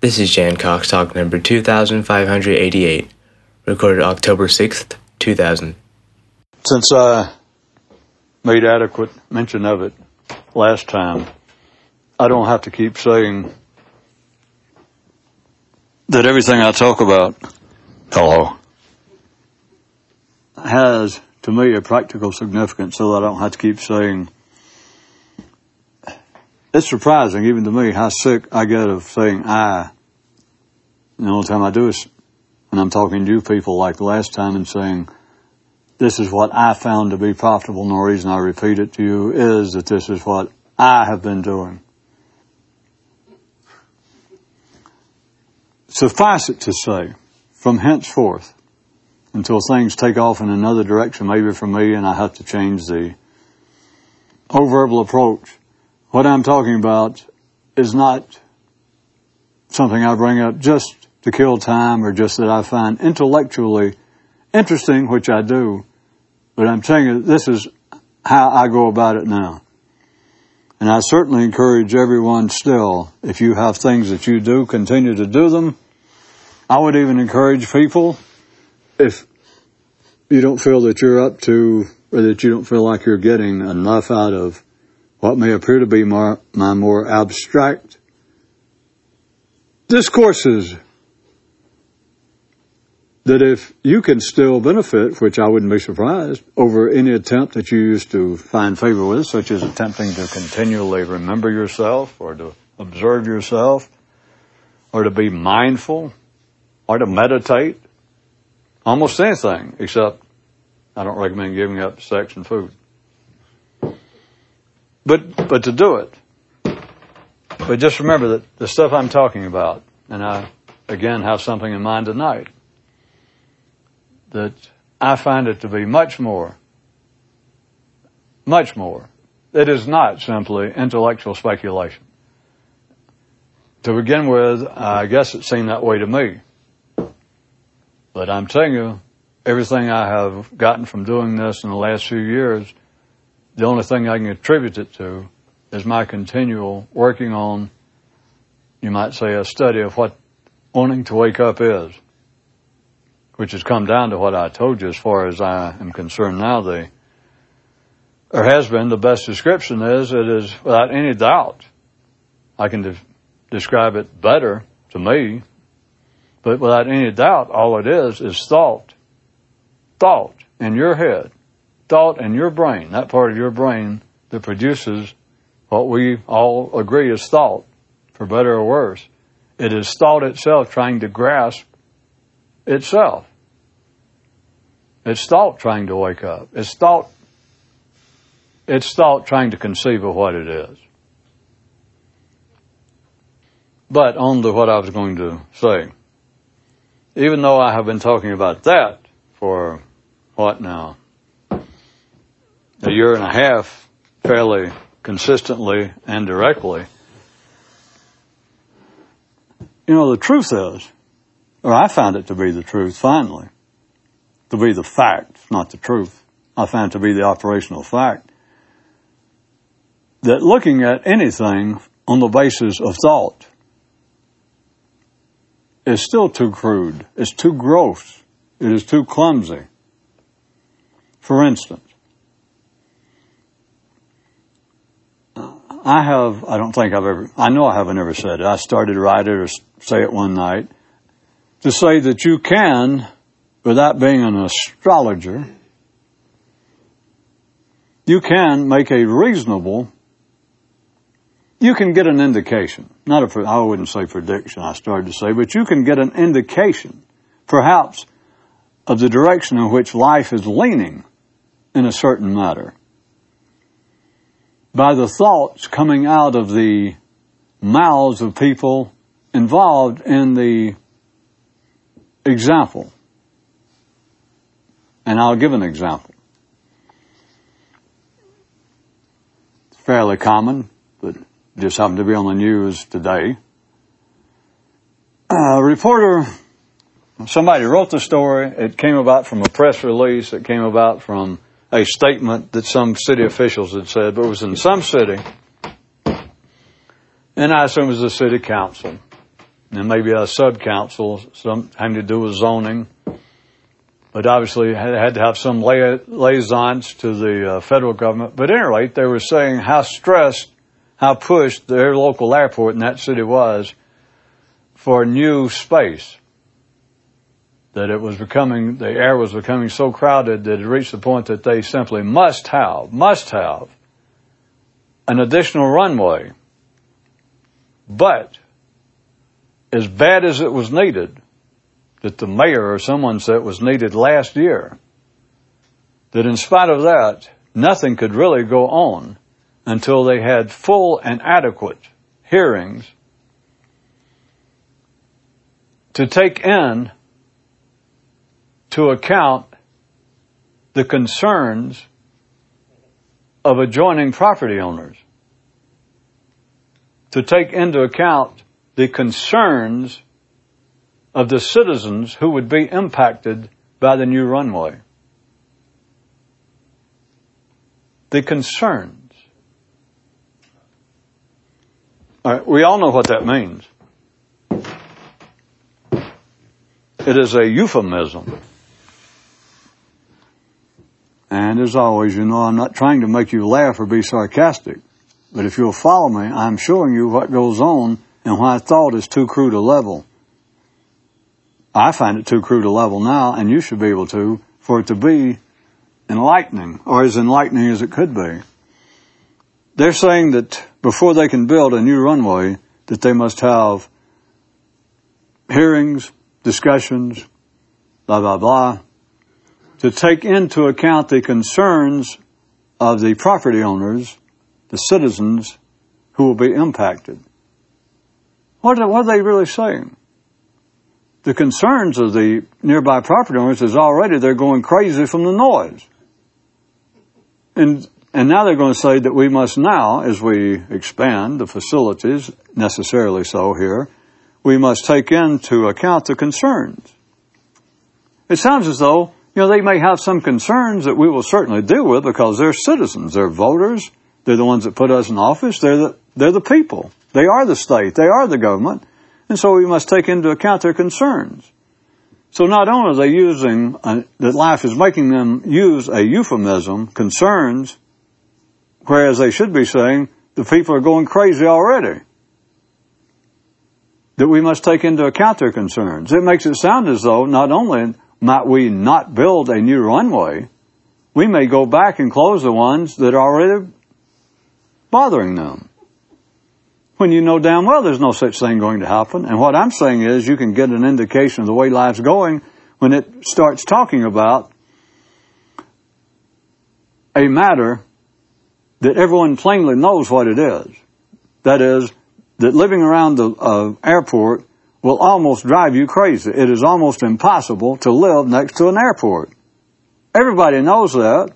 This is Jan Cox Talk number 2588, recorded October 6th, 2000. Since I made adequate mention of it last time, I don't have to keep saying that everything I talk about, hello, has to me a practical significance so that I don't have to keep saying it's surprising, even to me, how sick I get of saying I. The only time I do is when I'm talking to you people like the last time and saying, this is what I found to be profitable, and the reason I repeat it to you is that this is what I have been doing. Suffice it to say, from henceforth, until things take off in another direction, maybe for me, and I have to change the whole verbal approach, what I'm talking about is not something I bring up just to kill time or just that I find intellectually interesting, which I do, but I'm telling you, this is how I go about it now. And I certainly encourage everyone still, if you have things that you do, continue to do them. I would even encourage people, if you don't feel that you're up to, or that you don't feel like you're getting enough out of what may appear to be more, my more abstract discourses that if you can still benefit, which I wouldn't be surprised, over any attempt that you used to find favor with, such as attempting to continually remember yourself or to observe yourself or to be mindful or to meditate, almost anything except I don't recommend giving up sex and food. But, but to do it. But just remember that the stuff I'm talking about, and I again have something in mind tonight, that I find it to be much more, much more. It is not simply intellectual speculation. To begin with, I guess it seemed that way to me. But I'm telling you, everything I have gotten from doing this in the last few years, the only thing I can attribute it to is my continual working on, you might say, a study of what wanting to wake up is which has come down to what I told you as far as I am concerned now. The or has been the best description is it is without any doubt. I can de- describe it better to me, but without any doubt, all it is is thought. Thought in your head, thought in your brain, that part of your brain that produces what we all agree is thought, for better or worse. It is thought itself trying to grasp itself. It's thought trying to wake up. It's thought it's thought trying to conceive of what it is. But on to what I was going to say. Even though I have been talking about that for what now? A year and a half fairly consistently and directly. You know, the truth is, or I found it to be the truth finally, to be the fact, not the truth. I found it to be the operational fact that looking at anything on the basis of thought is still too crude. It's too gross. It is too clumsy. For instance, I have, I don't think I've ever, I know I haven't ever said it. I started to write it or say it one night to say that you can without being an astrologer, you can make a reasonable, you can get an indication. Not a, I wouldn't say prediction, I started to say, but you can get an indication, perhaps, of the direction in which life is leaning in a certain matter by the thoughts coming out of the mouths of people involved in the example. And I'll give an example. It's fairly common, but just happened to be on the news today. A reporter, somebody wrote the story. It came about from a press release. It came about from a statement that some city officials had said, but it was in some city. And I assume it was the city council. and maybe a sub-council, something to do with zoning. But obviously had, had to have some liaisons to the uh, federal government. But at any rate, they were saying how stressed, how pushed their local airport in that city was for new space. That it was becoming, the air was becoming so crowded that it reached the point that they simply must have, must have an additional runway. But as bad as it was needed, that the mayor or someone said was needed last year, that in spite of that, nothing could really go on until they had full and adequate hearings to take in to account the concerns of adjoining property owners. To take into account the concerns of the citizens who would be impacted by the new runway. The concerns. All right, we all know what that means. It is a euphemism. And as always, you know, I'm not trying to make you laugh or be sarcastic, but if you'll follow me, I'm showing you what goes on and why thought is too crude a level. I find it too crude a level now, and you should be able to, for it to be enlightening, or as enlightening as it could be. They're saying that before they can build a new runway, that they must have hearings, discussions, blah, blah, blah, to take into account the concerns of the property owners, the citizens who will be impacted. What are, what are they really saying? The concerns of the nearby property owners is already they're going crazy from the noise. And, and now they're going to say that we must now, as we expand the facilities, necessarily so here, we must take into account the concerns. It sounds as though, you know, they may have some concerns that we will certainly deal with because they're citizens, they're voters, they're the ones that put us in office, they're the, they're the people. They are the state. They are the government. And so we must take into account their concerns. So not only are they using, uh, that life is making them use a euphemism, concerns, whereas they should be saying, the people are going crazy already. That we must take into account their concerns. It makes it sound as though not only might we not build a new runway, we may go back and close the ones that are already bothering them when you know damn well there's no such thing going to happen. And what I'm saying is you can get an indication of the way life's going when it starts talking about a matter that everyone plainly knows what it is. That is, that living around the uh, airport will almost drive you crazy. It is almost impossible to live next to an airport. Everybody knows that.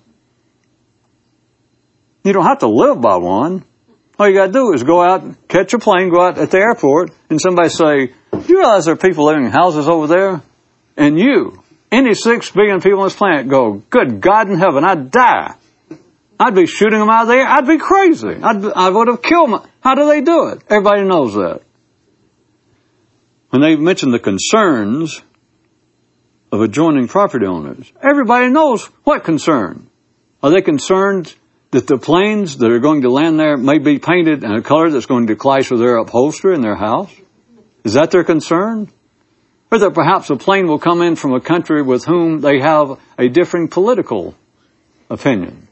You don't have to live by one. All you got to do is go out, catch a plane, go out at the airport, and somebody say, "Do you realize there are people living in houses over there?" And you, any six billion people on this planet, go, "Good God in heaven, I'd die." I'd be shooting them out of there. I'd be crazy. I'd, I would have killed them. How do they do it? Everybody knows that. When they mention the concerns of adjoining property owners, everybody knows what concern. Are they concerned that the planes that are going to land there may be painted in a color that's going to clash with their upholstery in their house? Is that their concern? Or that perhaps a plane will come in from a country with whom they have a differing political opinion?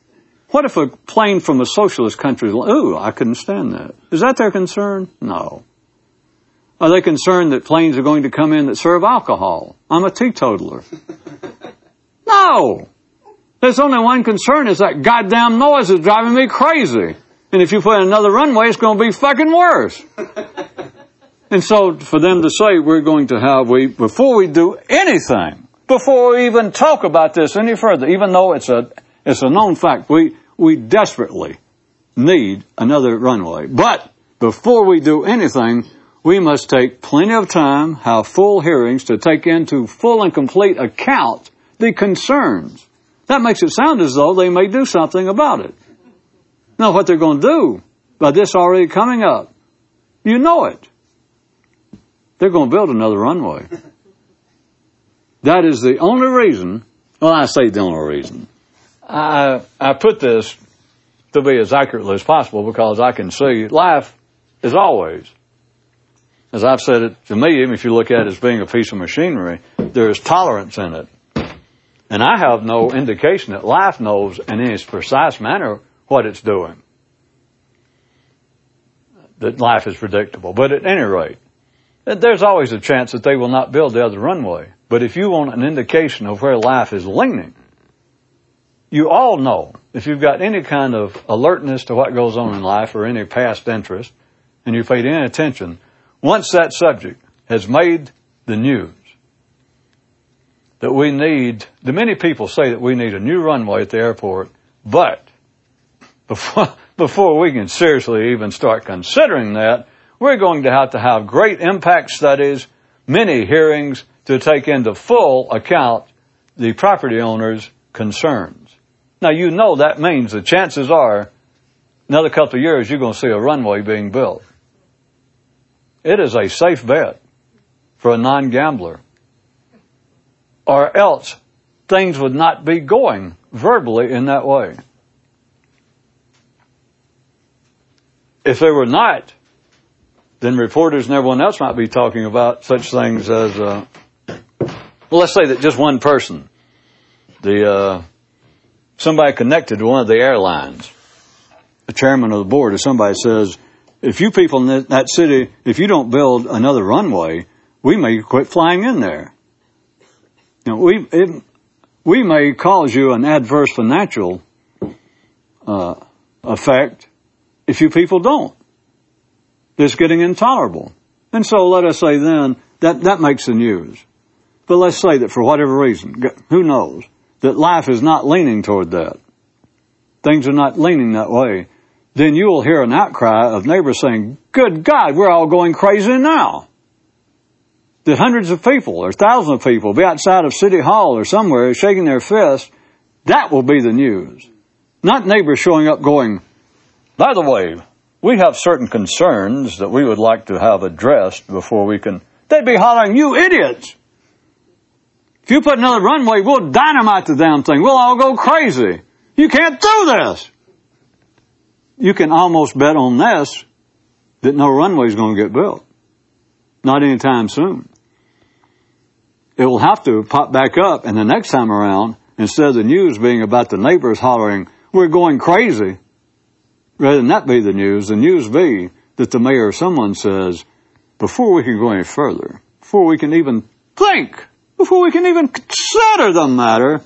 What if a plane from a socialist country, ooh, I couldn't stand that. Is that their concern? No. Are they concerned that planes are going to come in that serve alcohol? I'm a teetotaler. no! There's only one concern is that goddamn noise is driving me crazy. And if you put in another runway, it's going to be fucking worse. and so for them to say we're going to have, we, before we do anything, before we even talk about this any further, even though it's a, it's a known fact, we, we desperately need another runway. But before we do anything, we must take plenty of time, have full hearings to take into full and complete account the concerns that makes it sound as though they may do something about it. Now, what they're going to do by this already coming up, you know it. they're going to build another runway. That is the only reason. Well, I say the only reason. I I put this to be as accurately as possible because I can see life is always, as I've said it to me, even if you look at it as being a piece of machinery, there is tolerance in it. And I have no indication that life knows in any precise manner what it's doing. That life is predictable. But at any rate, there's always a chance that they will not build the other runway. But if you want an indication of where life is leaning, you all know if you've got any kind of alertness to what goes on in life or any past interest, and you paid any attention, once that subject has made the news, that we need, the many people say that we need a new runway at the airport, but before, before we can seriously even start considering that, we're going to have to have great impact studies, many hearings to take into full account the property owner's concerns. Now you know that means the chances are another couple of years you're going to see a runway being built. It is a safe bet for a non-gambler. Or else things would not be going verbally in that way. If they were not, then reporters and everyone else might be talking about such things as, uh, well, let's say that just one person, the uh, somebody connected to one of the airlines, the chairman of the board or somebody says, if you people in that city, if you don't build another runway, we may quit flying in there. Know, we, it, we may cause you an adverse financial uh, effect if you people don't. It's getting intolerable. And so let us say then that that makes the news. But let's say that for whatever reason, who knows, that life is not leaning toward that, things are not leaning that way, then you will hear an outcry of neighbors saying, Good God, we're all going crazy now. That hundreds of people or thousands of people be outside of City Hall or somewhere shaking their fists, that will be the news. Not neighbors showing up going, By the way, we have certain concerns that we would like to have addressed before we can. They'd be hollering, You idiots! If you put another runway, we'll dynamite the damn thing. We'll all go crazy. You can't do this. You can almost bet on this that no runway is going to get built. Not anytime soon. It will have to pop back up and the next time around, instead of the news being about the neighbors hollering, we're going crazy, rather than that be the news, the news be that the mayor or someone says, before we can go any further, before we can even think before we can even consider the matter,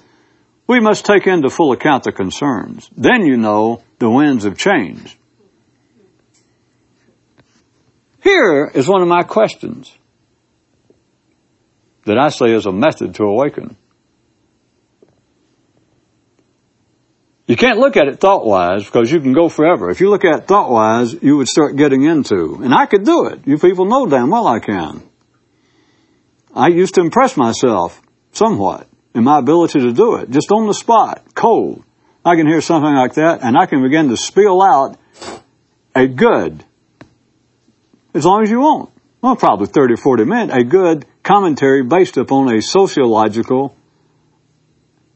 we must take into full account the concerns. Then you know the winds have changed. Here is one of my questions that I say is a method to awaken. You can't look at it thought wise because you can go forever. If you look at it thought wise, you would start getting into, and I could do it. You people know damn well I can. I used to impress myself somewhat in my ability to do it, just on the spot, cold. I can hear something like that and I can begin to spill out a good, as long as you want, well, probably 30 or 40 minutes, a good commentary based upon a sociological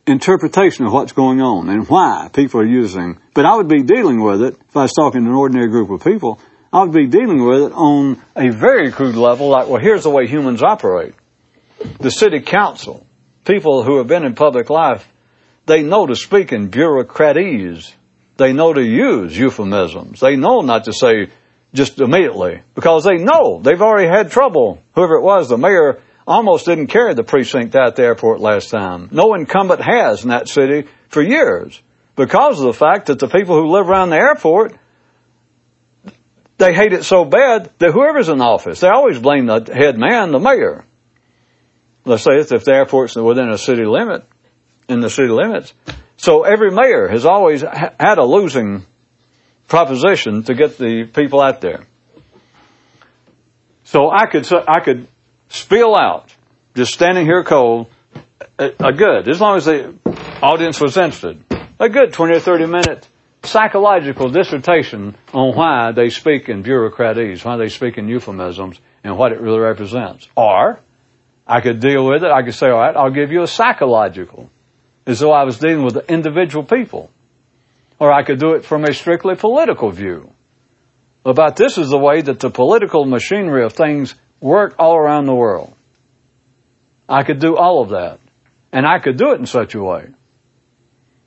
interpretation of what's going on and why people are using. But I would be dealing with it, if I was talking to an ordinary group of people, I would be dealing with it on a very crude level, like, well, here's the way humans operate the city council, people who have been in public life, they know to speak in bureaucratese. They know to use euphemisms. They know not to say just immediately because they know they've already had trouble. Whoever it was, the mayor almost didn't carry the precinct at the airport last time. No incumbent has in that city for years because of the fact that the people who live around the airport they hate it so bad that whoever's in office, they always blame the head man, the mayor let's say if the airport's within a city limit, in the city limits. So every mayor has always ha- had a losing proposition to get the people out there. So I could I could spill out just standing here cold a, a good as long as the audience was interested a good 20 or 30 minute psychological dissertation on why they speak in bureaucratese, why they speak in euphemisms, and what it really represents. Or I could deal with it. I could say, all right, I'll give you a psychological, as though I was dealing with individual people. Or I could do it from a strictly political view. About this is the way that the political machinery of things work all around the world. I could do all of that. And I could do it in such a way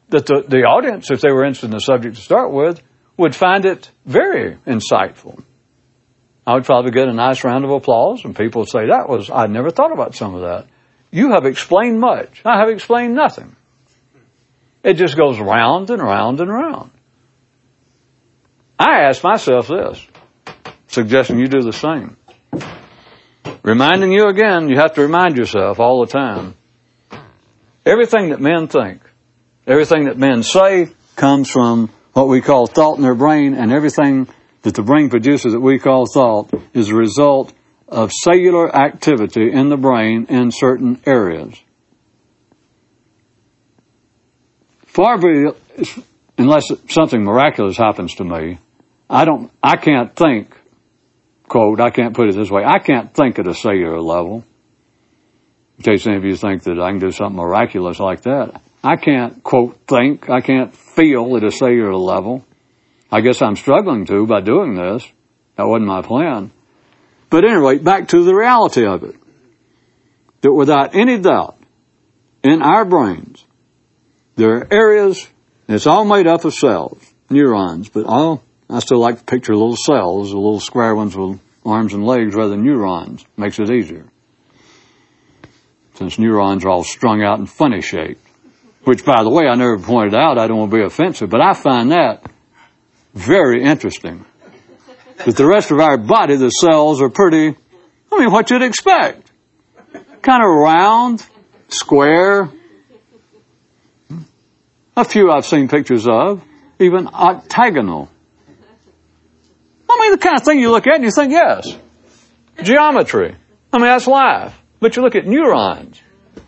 that the, the audience, if they were interested in the subject to start with, would find it very insightful. I would probably get a nice round of applause, and people would say, That was, I'd never thought about some of that. You have explained much. I have explained nothing. It just goes round and round and round. I ask myself this, suggesting you do the same. Reminding you again, you have to remind yourself all the time. Everything that men think, everything that men say comes from what we call thought in their brain, and everything that the brain produces that we call thought is a result of cellular activity in the brain in certain areas. Far be, unless something miraculous happens to me, I don't, I can't think, quote, I can't put it this way, I can't think at a cellular level. In case any of you think that I can do something miraculous like that. I can't, quote, think, I can't feel at a cellular level. I guess I'm struggling to by doing this. That wasn't my plan. But anyway, back to the reality of it. That without any doubt, in our brains, there are areas, it's all made up of cells, neurons, but all, I still like to picture little cells, the little square ones with arms and legs rather than neurons. Makes it easier. Since neurons are all strung out in funny shape. Which, by the way, I never pointed out, I don't want to be offensive, but I find that very interesting. But the rest of our body, the cells are pretty, I mean, what you'd expect. Kind of round, square. A few I've seen pictures of, even octagonal. I mean, the kind of thing you look at and you think, yes, geometry. I mean, that's life. But you look at neurons.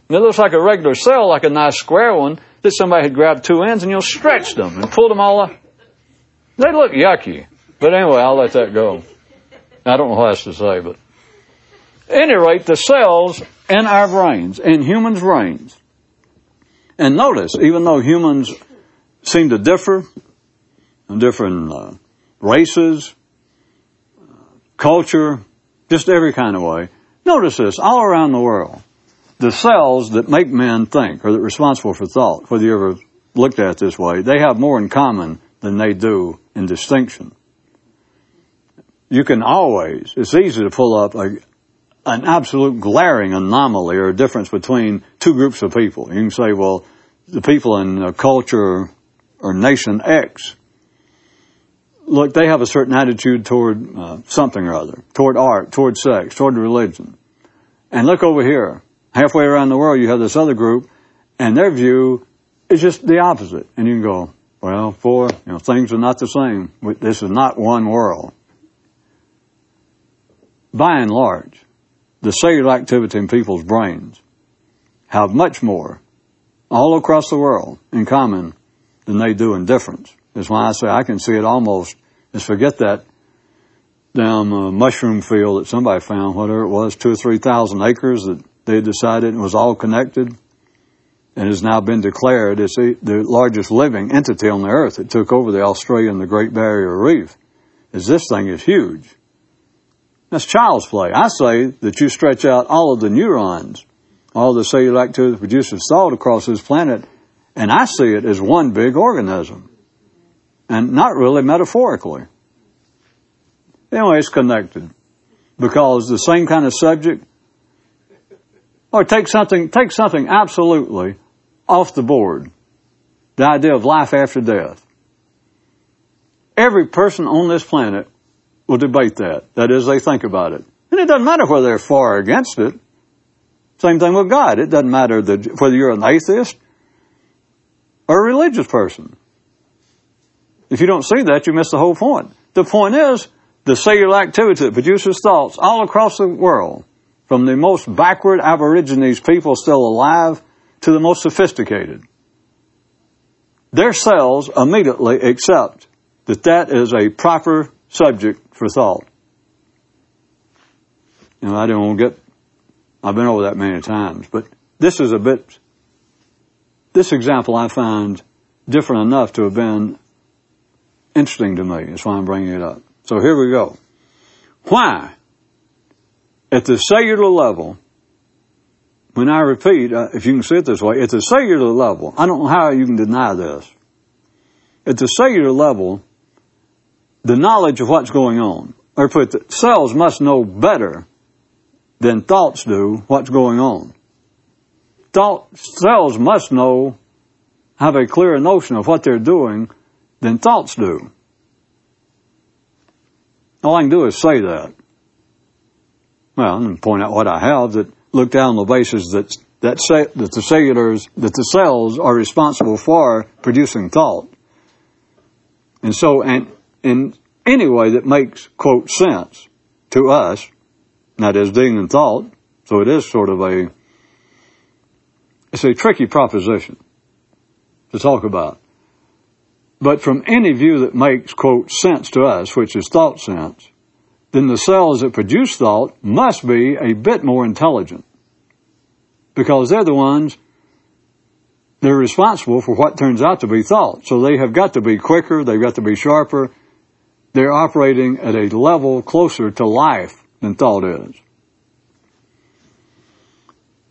And it looks like a regular cell, like a nice square one, that somebody had grabbed two ends and you'll stretch them and pulled them all up. They look yucky. But anyway, I'll let that go. I don't know what else to say, but at any rate, the cells in our brains, in humans' brains, and notice, even though humans seem to differ in different uh, races, culture, just every kind of way, notice this, all around the world, the cells that make men think, or that are responsible for thought, whether you ever looked at it this way, they have more in common than they do in distinction. You can always, it's easy to pull up a, an absolute glaring anomaly or difference between two groups of people. You can say, well, the people in culture or nation X, look, they have a certain attitude toward uh, something or other, toward art, toward sex, toward religion. And look over here. Halfway around the world, you have this other group, and their view is just the opposite. And you can go, well, for, you know, things are not the same. This is not one world. By and large, the cellular activity in people's brains have much more all across the world in common than they do in difference. That's why I say I can see it almost, just forget that damn uh, mushroom field that somebody found, whatever it was, two or three thousand acres that they decided was all connected and has now been declared as the largest living entity on the earth. It took over the Australian, the Great Barrier Reef. As this thing is huge. That's child's play. I say that you stretch out all of the neurons, all the cellular activity that produces thought across this planet, and I see it as one big organism. And not really metaphorically. Anyway, it's connected. Because the same kind of subject, or take something, take something absolutely off the board the idea of life after death. Every person on this planet will debate that. That is, they think about it. And it doesn't matter whether they're for or against it. Same thing with God. It doesn't matter whether you're an atheist or a religious person. If you don't see that, you miss the whole point. The point is the cellular activity that produces thoughts all across the world, from the most backward aborigines people still alive to the most sophisticated. Their cells immediately accept that that is a proper subject for thought. you know, I don't get, I've been over that many times, but this is a bit, this example I find different enough to have been interesting to me. That's why I'm bringing it up. So here we go. Why? At the cellular level, when I repeat, uh, if you can see it this way, at the cellular level, I don't know how you can deny this. At the cellular level, the knowledge of what's going on, or put the cells must know better than thoughts do what's going on. Thought, cells must know, have a clearer notion of what they're doing than thoughts do. All I can do is say that. Well, and point out what I have that looked down the basis that that, that the cellulars that the cells are responsible for producing thought. And so, and in any way that makes quote sense to us, that is dealing in thought. So it is sort of a it's a tricky proposition to talk about. But from any view that makes, quote, sense to us, which is thought sense, then the cells that produce thought must be a bit more intelligent. Because they're the ones they're responsible for what turns out to be thought. So they have got to be quicker, they've got to be sharper. They're operating at a level closer to life than thought is.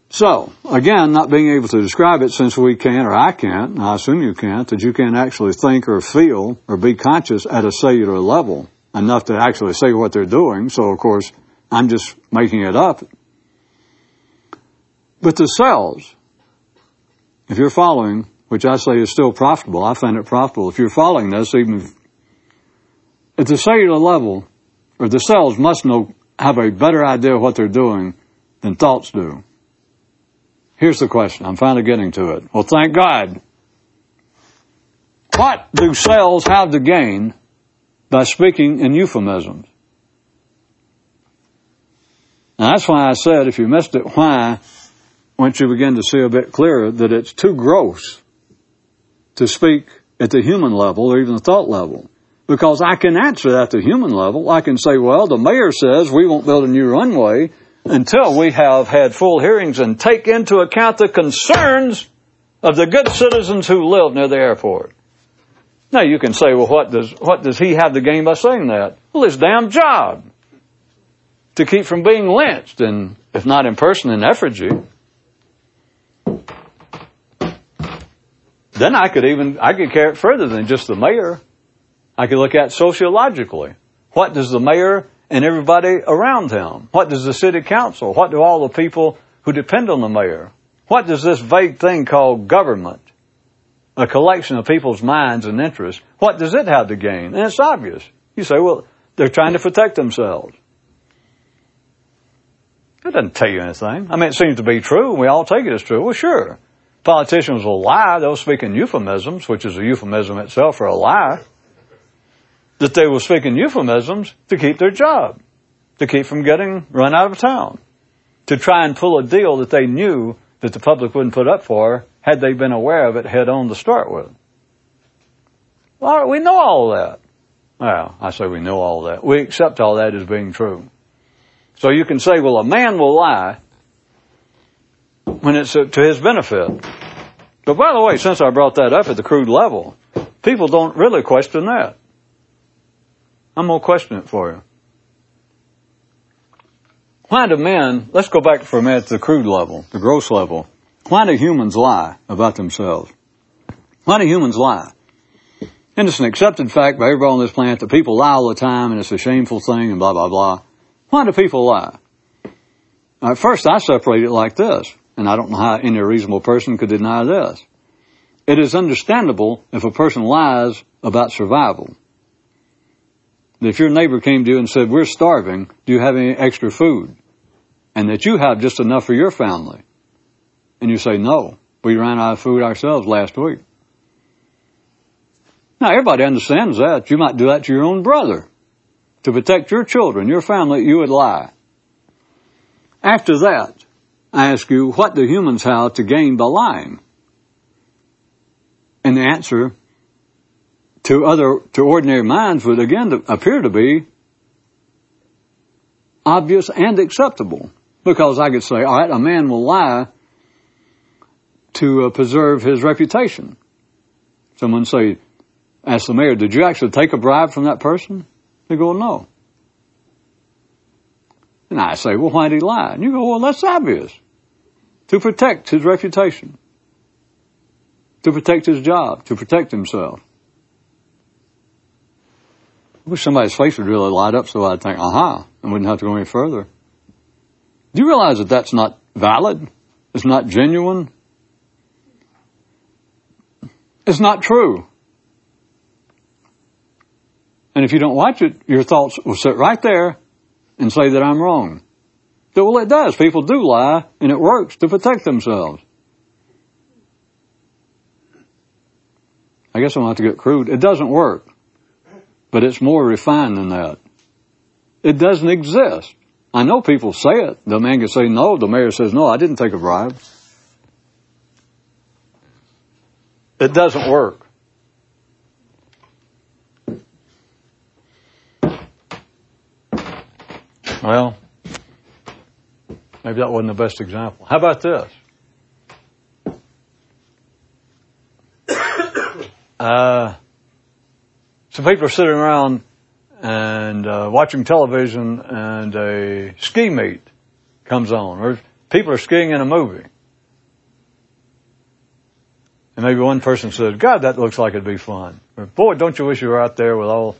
So, again, not being able to describe it since we can't, or I can't, I assume you can't, that you can't actually think or feel or be conscious at a cellular level enough to actually say what they're doing. So, of course, I'm just making it up. But the cells, if you're following, which I say is still profitable, I find it profitable. If you're following this, even if, at the cellular level, or the cells must know, have a better idea of what they're doing than thoughts do. Here's the question. I'm finally getting to it. Well, thank God. What do cells have to gain by speaking in euphemisms? Now that's why I said if you missed it, why, once you begin to see a bit clearer, that it's too gross to speak at the human level or even the thought level. Because I can answer that at the human level. I can say, well, the mayor says we won't build a new runway until we have had full hearings and take into account the concerns of the good citizens who live near the airport. Now you can say, well, what does, what does he have to gain by saying that? Well, his damn job. To keep from being lynched and, if not in person, in effigy. Then I could even, I could carry it further than just the mayor. I could look at sociologically. What does the mayor and everybody around him? What does the city council? What do all the people who depend on the mayor? What does this vague thing called government, a collection of people's minds and interests, what does it have to gain? And it's obvious. You say, well, they're trying to protect themselves. That doesn't tell you anything. I mean, it seems to be true, we all take it as true. Well, sure. Politicians will lie. They'll speak in euphemisms, which is a euphemism itself for a lie that they will speak in euphemisms to keep their job, to keep from getting run out of town, to try and pull a deal that they knew that the public wouldn't put up for had they been aware of it head on to start with. Well, we know all that. Well, I say we know all that. We accept all that as being true. So you can say, well, a man will lie when it's uh, to his benefit. But by the way, since I brought that up at the crude level, people don't really question that. I'm going to question it for you. Why do men, let's go back for a minute to the crude level, the gross level. Why do humans lie about themselves? Why do humans lie? And it's an accepted fact by everybody on this planet that people lie all the time and it's a shameful thing and blah, blah, blah. Why do people lie? At first, I separate it like this, and I don't know how any reasonable person could deny this. It is understandable if a person lies about survival if your neighbor came to you and said, we're starving, do you have any extra food? And that you have just enough for your family. And you say, no, we ran out of food ourselves last week. Now everybody understands that. You might do that to your own brother. To protect your children, your family, you would lie. After that, I ask you, what do humans have to gain by lying? And the answer to other, to ordinary minds would again appear to be obvious and acceptable. Because I could say, all right, a man will lie to uh, preserve his reputation. Someone say, ask the mayor, did you actually take a bribe from that person? They go, no. And I say, well, why did he lie? And you go, well, that's obvious. To protect his reputation. To protect his job. To protect himself. I wish somebody's face would really light up so I'd think, aha, and wouldn't have to go any further. Do you realize that that's not valid? It's not genuine? It's not true. And if you don't watch it, your thoughts will sit right there and say that I'm wrong. Well, it does. People do lie, and it works to protect themselves. I guess I'm going to have to get crude. It doesn't work. But it's more refined than that. It doesn't exist. I know people say it. The man can say no. The mayor says no, I didn't take a bribe. It doesn't work. Well, maybe that wasn't the best example. How about this? Uh, some people are sitting around and uh, watching television, and a ski meet comes on, or people are skiing in a movie. And maybe one person said, God, that looks like it'd be fun. Or, Boy, don't you wish you were out there with all.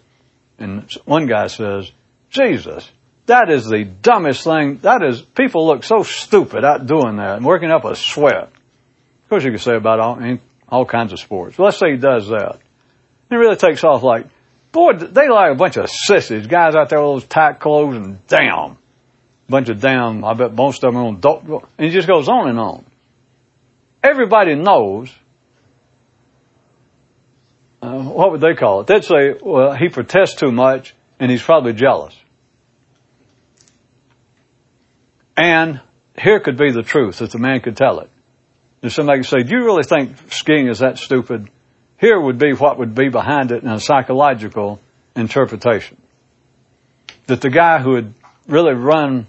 And one guy says, Jesus, that is the dumbest thing. That is, people look so stupid out doing that and working up a sweat. Of course, you could say about all, all kinds of sports. Let's say he does that. He really takes off like, boy, they like a bunch of sissies, guys out there with those tight clothes and damn. Bunch of damn, I bet most of them are on dope. And he just goes on and on. Everybody knows, uh, what would they call it? They'd say, well, he protests too much and he's probably jealous. And here could be the truth if the man could tell it. If somebody could say, Do you really think skiing is that stupid? Here would be what would be behind it in a psychological interpretation. That the guy who had really run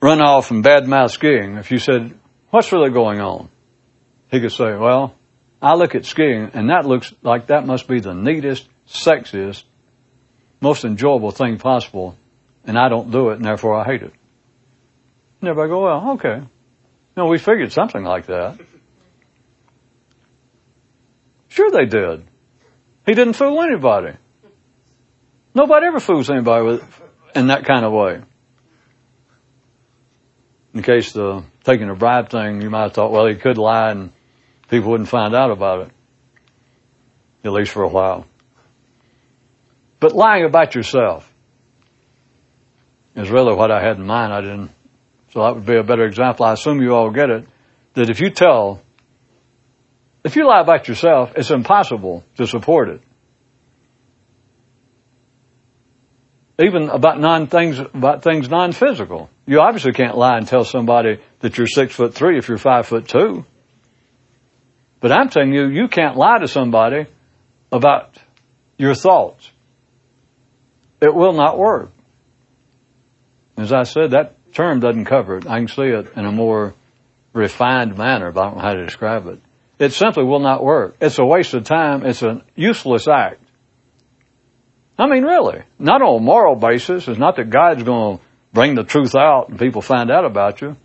run off and badmouth skiing, if you said, What's really going on? He could say, Well, I look at skiing and that looks like that must be the neatest, sexiest, most enjoyable thing possible, and I don't do it and therefore I hate it. Everybody go, well, okay. No, we figured something like that. Sure they did. He didn't fool anybody. Nobody ever fools anybody with, in that kind of way. In case the taking a bribe thing, you might have thought, well, he could lie and people wouldn't find out about it. At least for a while. But lying about yourself is really what I had in mind. I didn't so that would be a better example. I assume you all get it. That if you tell, if you lie about yourself, it's impossible to support it. Even about non things, about things non-physical. You obviously can't lie and tell somebody that you're six foot three if you're five foot two. But I'm telling you, you can't lie to somebody about your thoughts. It will not work. As I said, that term doesn't cover it. I can see it in a more refined manner, but I don't know how to describe it. It simply will not work. It's a waste of time. It's a useless act. I mean, really. Not on a moral basis. It's not that God's going to bring the truth out and people find out about you.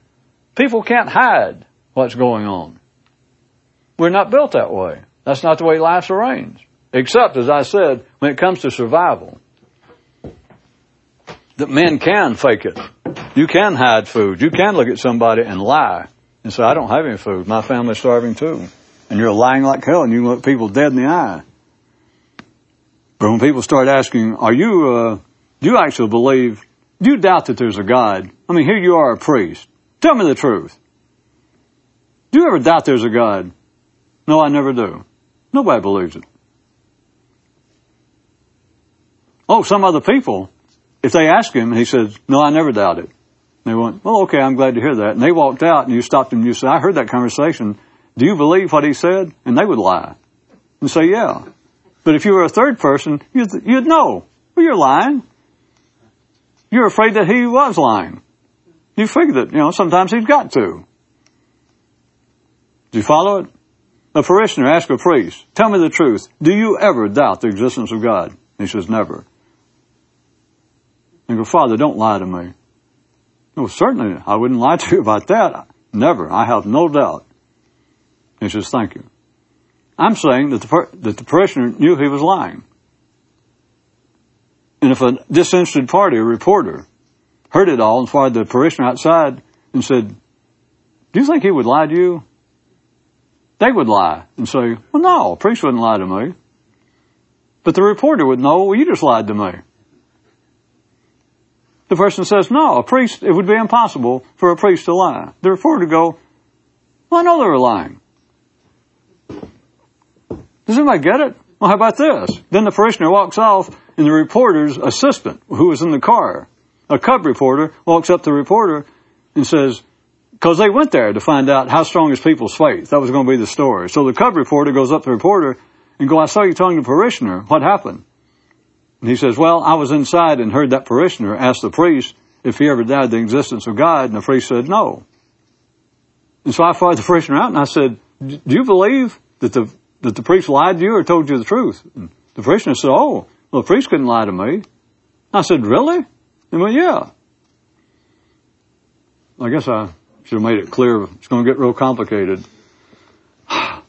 People can't hide what's going on. We're not built that way. That's not the way life's arranged. Except, as I said, when it comes to survival, that men can fake it. You can hide food. You can look at somebody and lie and say, I don't have any food. My family's starving too. And you're lying like hell and you look people dead in the eye. But when people start asking, are you, uh, do you actually believe, do you doubt that there's a God? I mean, here you are a priest. Tell me the truth. Do you ever doubt there's a God? No, I never do. Nobody believes it. Oh, some other people, if they ask him, he says, no, I never doubt it. They went, well, okay, I'm glad to hear that. And they walked out and you stopped them and you said, I heard that conversation. Do you believe what he said? And they would lie and say, yeah. But if you were a third person, you'd, you'd know. Well, you're lying. You're afraid that he was lying. You figure that, you know, sometimes he's got to. Do you follow it? A parishioner asks a priest, tell me the truth. Do you ever doubt the existence of God? He says, never. And go, Father, don't lie to me. No, certainly, I wouldn't lie to you about that. Never. I have no doubt. He says, thank you. I'm saying that the, that the parishioner knew he was lying. And if a disinterested party, a reporter, heard it all and fired the parishioner outside and said, do you think he would lie to you? They would lie and say, well, no, a priest wouldn't lie to me. But the reporter would know, well, you just lied to me. The person says, no, a priest, it would be impossible for a priest to lie. The reporter would go, well, I know they were lying. Does anybody get it? Well, how about this? Then the parishioner walks off and the reporter's assistant, who was in the car, a cub reporter, walks up to the reporter and says, because they went there to find out how strong is people's faith. That was going to be the story. So the cub reporter goes up to the reporter and go, I saw you telling the parishioner. What happened? And he says, well, I was inside and heard that parishioner ask the priest if he ever doubted the existence of God, and the priest said no. And so I followed the parishioner out and I said, do you believe that the, that the priest lied to you or told you the truth? And the parishioner said, oh, well, the priest couldn't lie to me. I said, really? He went, yeah. I guess I should have made it clear. It's going to get real complicated.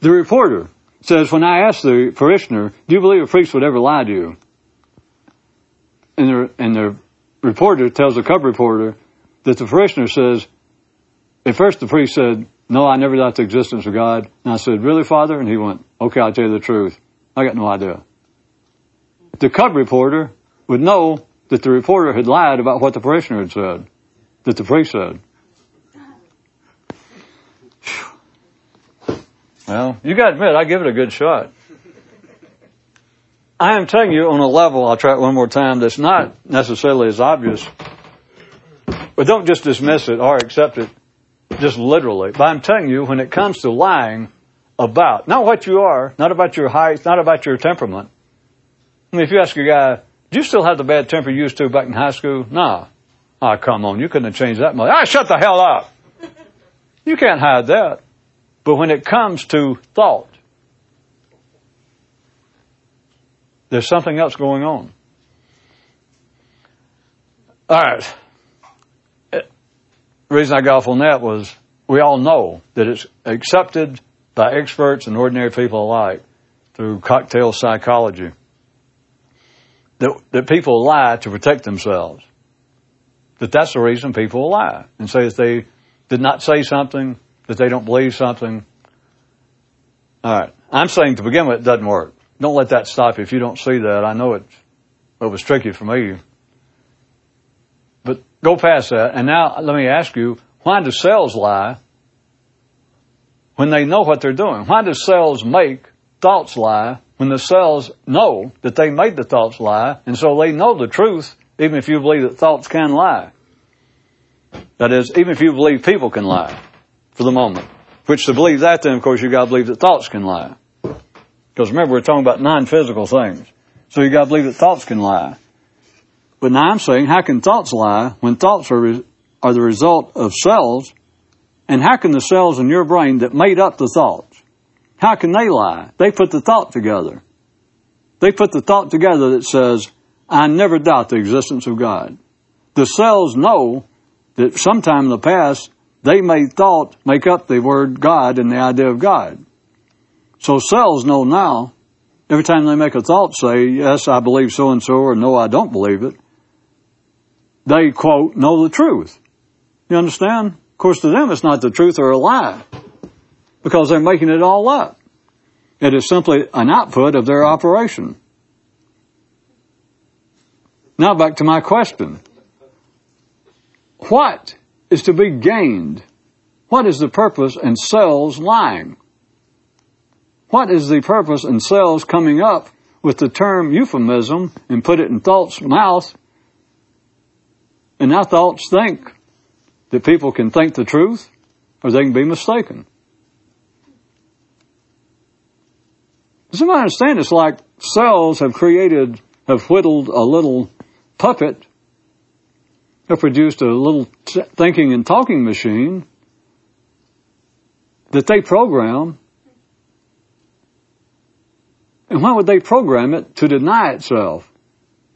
The reporter says, when I asked the parishioner, do you believe a priest would ever lie to you? And the, and the reporter tells the cub reporter that the parishioner says, at first the priest said, no, I never doubt the existence of God. And I said, really, Father? And he went, okay, I'll tell you the truth. I got no idea. The cub reporter would know that the reporter had lied about what the parishioner had said that the priest said. Well, you got to admit, I give it a good shot. I am telling you on a level, I'll try it one more time, that's not necessarily as obvious. But don't just dismiss it or accept it just literally. But I'm telling you, when it comes to lying about, not what you are, not about your height, not about your temperament. I mean, if you ask a guy, do you still have the bad temper you used to back in high school? Nah. Ah, oh, come on, you couldn't have changed that much. Ah, shut the hell up. You can't hide that. But when it comes to thought, there's something else going on. All right. The reason I got off on that was we all know that it's accepted by experts and ordinary people alike through cocktail psychology that, that people lie to protect themselves that that's the reason people lie and say that they did not say something, that they don't believe something. All right. I'm saying to begin with, it doesn't work. Don't let that stop you. If you don't see that, I know it, it was tricky for me. But go past that. And now let me ask you, why do cells lie when they know what they're doing? Why do cells make thoughts lie when the cells know that they made the thoughts lie and so they know the truth even if you believe that thoughts can lie. That is, even if you believe people can lie for the moment. Which to believe that, then, of course, you got to believe that thoughts can lie. Because remember, we're talking about non-physical things. So you got to believe that thoughts can lie. But now I'm saying, how can thoughts lie when thoughts are, re- are the result of cells? And how can the cells in your brain that made up the thoughts, how can they lie? They put the thought together. They put the thought together that says, I never doubt the existence of God. The cells know that sometime in the past they may thought make up the word God and the idea of God. So cells know now, every time they make a thought say, yes, I believe so and so, or no, I don't believe it, they quote, know the truth. You understand? Of course, to them it's not the truth or a lie, because they're making it all up. It is simply an output of their operation. Now back to my question. What is to be gained? What is the purpose in cells lying? What is the purpose in cells coming up with the term euphemism and put it in thought's mouth? And now thoughts think that people can think the truth or they can be mistaken. Does somebody understand? It's like cells have created, have whittled a little puppet produced a little t- thinking and talking machine that they program. And why would they program it to deny itself?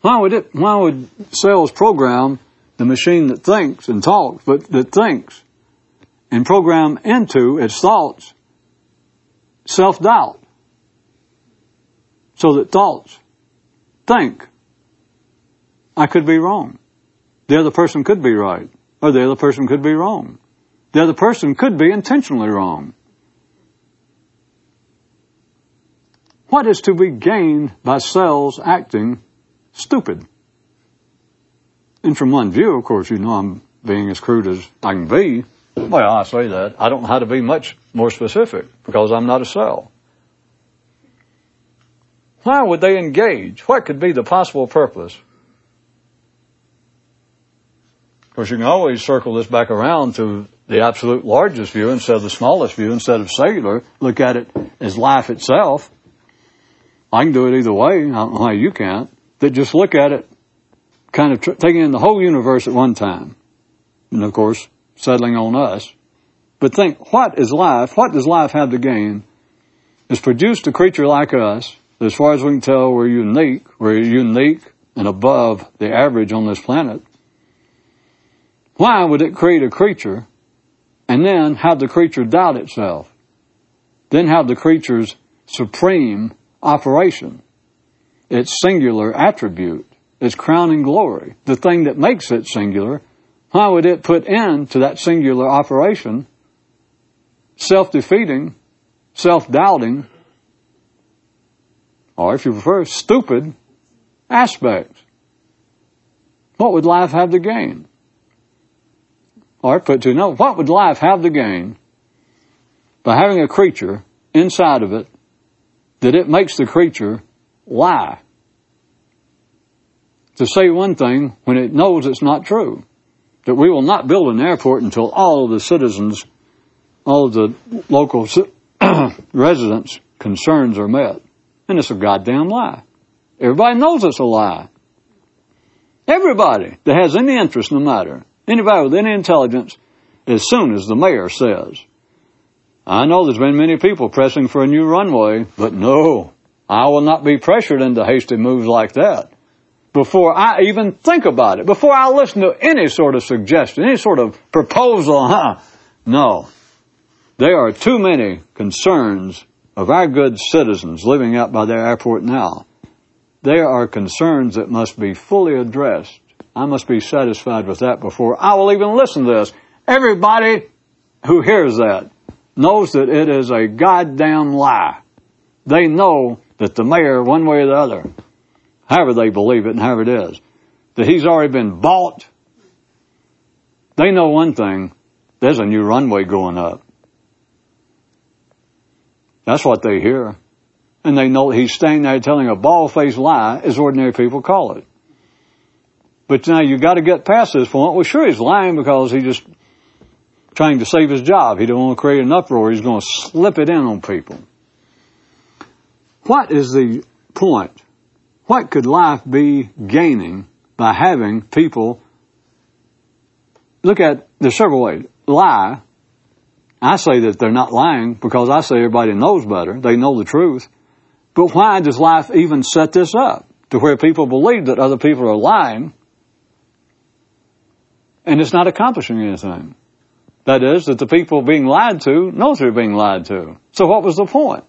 Why would it, why would cells program the machine that thinks and talks, but that thinks and program into its thoughts self-doubt? So that thoughts think, I could be wrong. The other person could be right, or the other person could be wrong. The other person could be intentionally wrong. What is to be gained by cells acting stupid? And from one view, of course, you know I'm being as crude as I can be. Well, I say that. I don't know how to be much more specific because I'm not a cell. Why would they engage? What could be the possible purpose Of course, you can always circle this back around to the absolute largest view instead of the smallest view, instead of cellular. Look at it as life itself. I can do it either way. I don't know how you can't. That just look at it, kind of tr- taking in the whole universe at one time. And of course, settling on us. But think, what is life? What does life have to gain? It's produced a creature like us. As far as we can tell, we're unique. We're unique and above the average on this planet. Why would it create a creature and then have the creature doubt itself? Then have the creature's supreme operation, its singular attribute, its crowning glory, the thing that makes it singular. Why would it put end to that singular operation, self-defeating, self-doubting, or if you prefer, stupid aspects? What would life have to gain? Or put to no, what would life have to gain by having a creature inside of it that it makes the creature lie? To say one thing when it knows it's not true. That we will not build an airport until all of the citizens, all of the local residents' concerns are met. And it's a goddamn lie. Everybody knows it's a lie. Everybody that has any interest in the matter Anybody with any intelligence, as soon as the mayor says, I know there's been many people pressing for a new runway, but no, I will not be pressured into hasty moves like that. Before I even think about it, before I listen to any sort of suggestion, any sort of proposal, huh? No. There are too many concerns of our good citizens living out by their airport now. There are concerns that must be fully addressed I must be satisfied with that before I will even listen to this. Everybody who hears that knows that it is a goddamn lie. They know that the mayor, one way or the other, however they believe it and however it is, that he's already been bought. They know one thing, there's a new runway going up. That's what they hear. And they know he's standing there telling a bald-faced lie, as ordinary people call it. But now you've got to get past this point. Well, sure, he's lying because he's just trying to save his job. He don't want to create an uproar. He's going to slip it in on people. What is the point? What could life be gaining by having people look at the several ways. Lie. I say that they're not lying because I say everybody knows better. They know the truth. But why does life even set this up to where people believe that other people are lying and it's not accomplishing anything. That is, that the people being lied to know they're being lied to. So what was the point?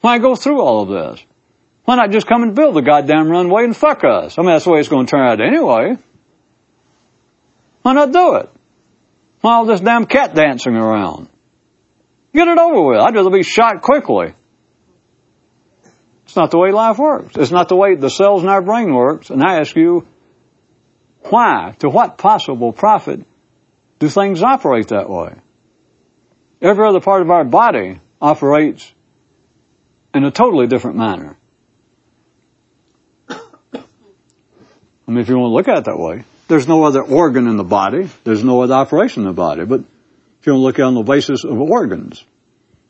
Why go through all of this? Why not just come and build the goddamn runway and fuck us? I mean, that's the way it's going to turn out anyway. Why not do it? Why all this damn cat dancing around? Get it over with. I'd rather be shot quickly. It's not the way life works. It's not the way the cells in our brain works. And I ask you, why? To what possible profit do things operate that way? Every other part of our body operates in a totally different manner. I mean, if you want to look at it that way, there's no other organ in the body. There's no other operation in the body. But if you want to look at it on the basis of organs,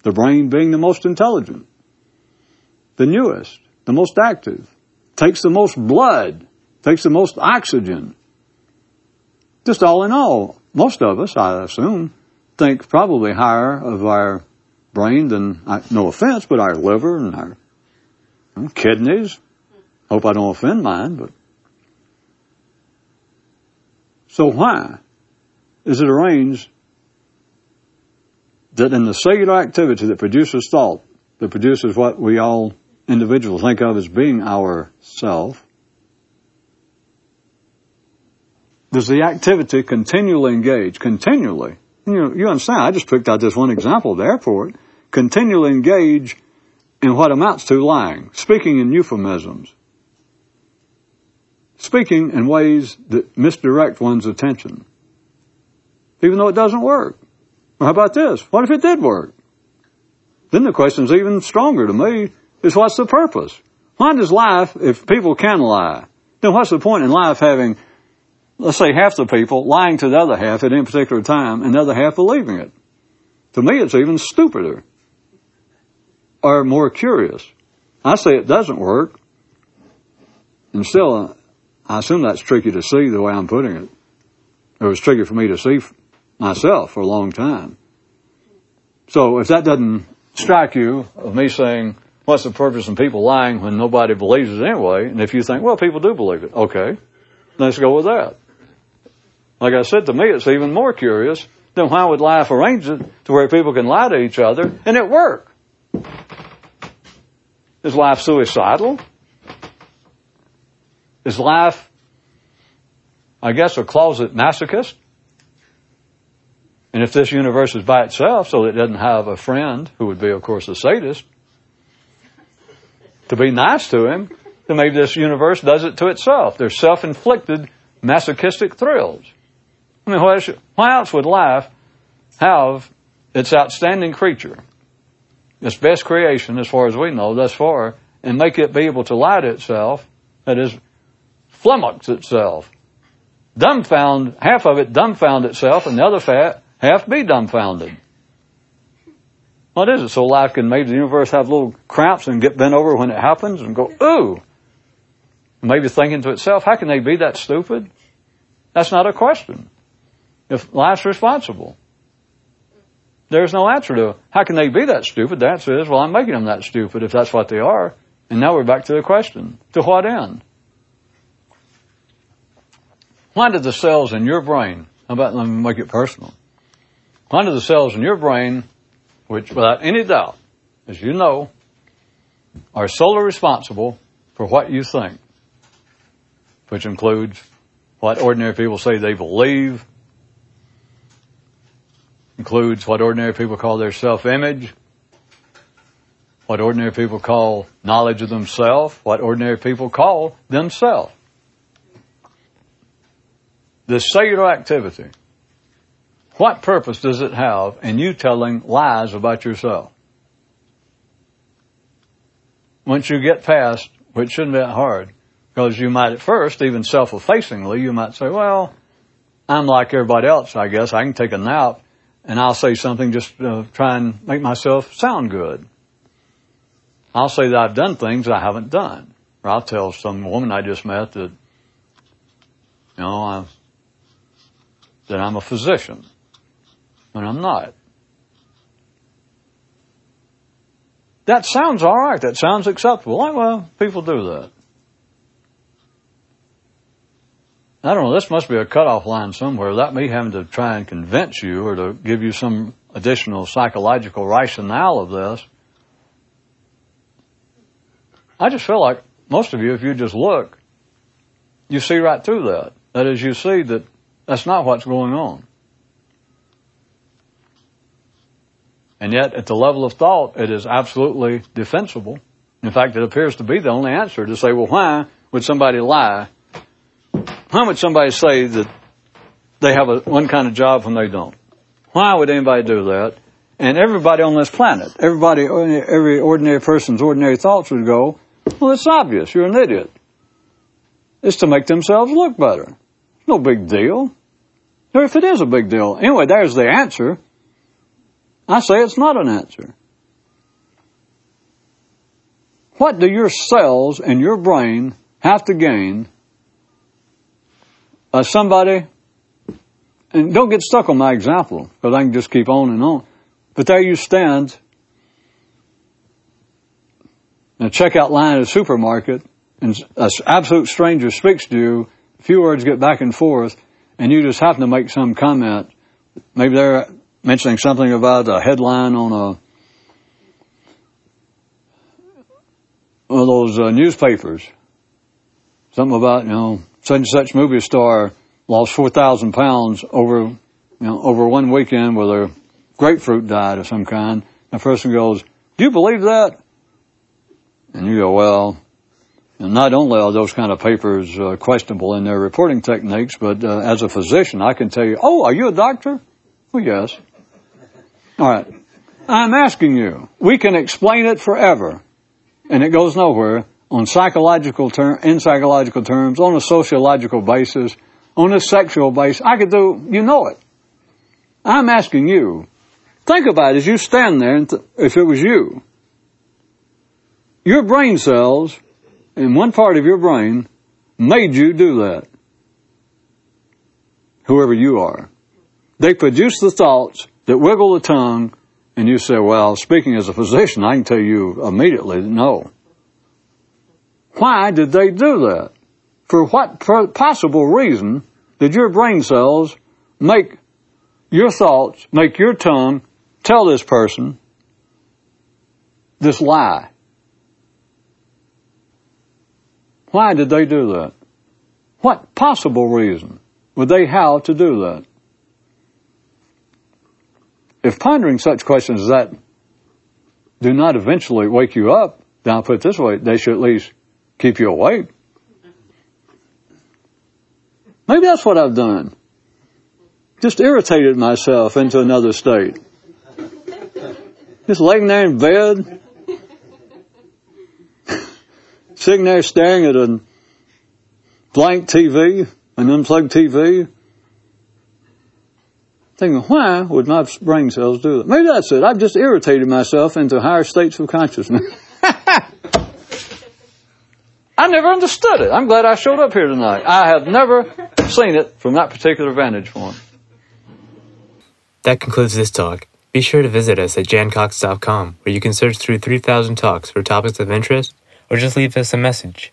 the brain being the most intelligent, the newest, the most active, takes the most blood, takes the most oxygen, just all in all, most of us, I assume, think probably higher of our brain than, no offense, but our liver and our hmm, kidneys. Hope I don't offend mine, but. So why is it arranged that in the cellular activity that produces thought, that produces what we all individuals think of as being our self, does the activity continually engage, continually? You know, you understand, I just picked out this one example of the airport, continually engage in what amounts to lying, speaking in euphemisms, speaking in ways that misdirect one's attention, even though it doesn't work. Well, how about this? What if it did work? Then the question is even stronger to me, is what's the purpose? Why does life, if people can lie, then what's the point in life having, let's say half the people lying to the other half at any particular time and the other half believing it? To me, it's even stupider or more curious. I say it doesn't work, and still, I assume that's tricky to see the way I'm putting it. It was tricky for me to see myself for a long time. So if that doesn't strike you of me saying, what's the purpose of people lying when nobody believes it anyway? And if you think, well, people do believe it, okay, let's go with that. Like I said, to me, it's even more curious then why would life arrange it to where people can lie to each other and it work? Is life suicidal? Is life, I guess, a closet masochist? And if this universe is by itself, so it doesn't have a friend, who would be, of course, a sadist, to be nice to him, then maybe this universe does it to itself. They're self-inflicted masochistic thrills. I mean, why, else would life have its outstanding creature, its best creation, as far as we know thus far, and make it be able to lie to itself, that is, flummox itself, dumbfound, half of it dumbfound itself, and the other half be dumbfounded. What is it? So life can maybe the universe have little cramps and get bent over when it happens and go, ooh. Maybe thinking to itself, how can they be that stupid? That's not a question. If life's responsible. There's no answer to how can they be that stupid? The answer is, well, I'm making them that stupid if that's what they are. And now we're back to the question. To what end? Why do the cells in your brain, how about let me make it personal? Why do the cells in your brain, which without any doubt, as you know, are solely responsible for what you think, which includes what ordinary people say they believe, includes what ordinary people call their self-image, what ordinary people call knowledge of themselves, what ordinary people call themselves. This cellular activity, what purpose does it have in you telling lies about yourself? Once you get past, which shouldn't be that hard, because you might at first, even self-effacingly, you might say, well, I'm like everybody else, I guess. I can take a nap and I'll say something just to uh, try and make myself sound good. I'll say that I've done things I haven't done. Or I'll tell some woman I just met that, you know, I, that I'm a physician when I'm not. That sounds alright. That sounds acceptable. Like, well, people do that. I don't know, this must be a cutoff line somewhere without me having to try and convince you or to give you some additional psychological rationale of this. I just feel like most of you, if you just look, you see right through that. That is, you see that that's not what's going on. And yet, at the level of thought, it is absolutely defensible. In fact, it appears to be the only answer to say, well, why would somebody lie how would somebody say that they have a, one kind of job when they don't? Why would anybody do that? And everybody on this planet, everybody, every ordinary person's ordinary thoughts would go, well, it's obvious. You're an idiot. It's to make themselves look better. No big deal. Or if it is a big deal. Anyway, there's the answer. I say it's not an answer. What do your cells and your brain have to gain uh, somebody and don't get stuck on my example, because I can just keep on and on. But there you stand in a checkout line at a supermarket, and an absolute stranger speaks to you, a few words get back and forth, and you just happen to make some comment. Maybe they're mentioning something about a headline on a one of those uh, newspapers. Something about, you know, such and such movie star lost 4,000 pounds over, you know, over one weekend with a grapefruit diet of some kind. The person goes, do you believe that? And you go, well, not only are those kind of papers uh, questionable in their reporting techniques, but uh, as a physician, I can tell you, oh, are you a doctor? Well, yes. All right. I'm asking you, we can explain it forever and it goes nowhere on psychological term, in psychological terms, on a sociological basis, on a sexual basis. I could do, you know it. I'm asking you, think about it as you stand there, th- if it was you, your brain cells in one part of your brain made you do that. Whoever you are. They produce the thoughts that wiggle the tongue and you say, well, speaking as a physician, I can tell you immediately, no. Why did they do that? For what possible reason did your brain cells make your thoughts, make your tongue tell this person this lie? Why did they do that? What possible reason would they have to do that? If pondering such questions as that do not eventually wake you up, then I'll put it this way, they should at least keep you awake. Maybe that's what I've done. Just irritated myself into another state. Just laying there in bed, sitting there staring at a blank TV, an unplugged TV, thinking, why would my brain cells do that? Maybe that's it. I've just irritated myself into higher states of consciousness. I never understood it. I'm glad I showed up here tonight. I have never seen it from that particular vantage point. That concludes this talk. Be sure to visit us at jancox.com, where you can search through 3,000 talks for topics of interest or just leave us a message.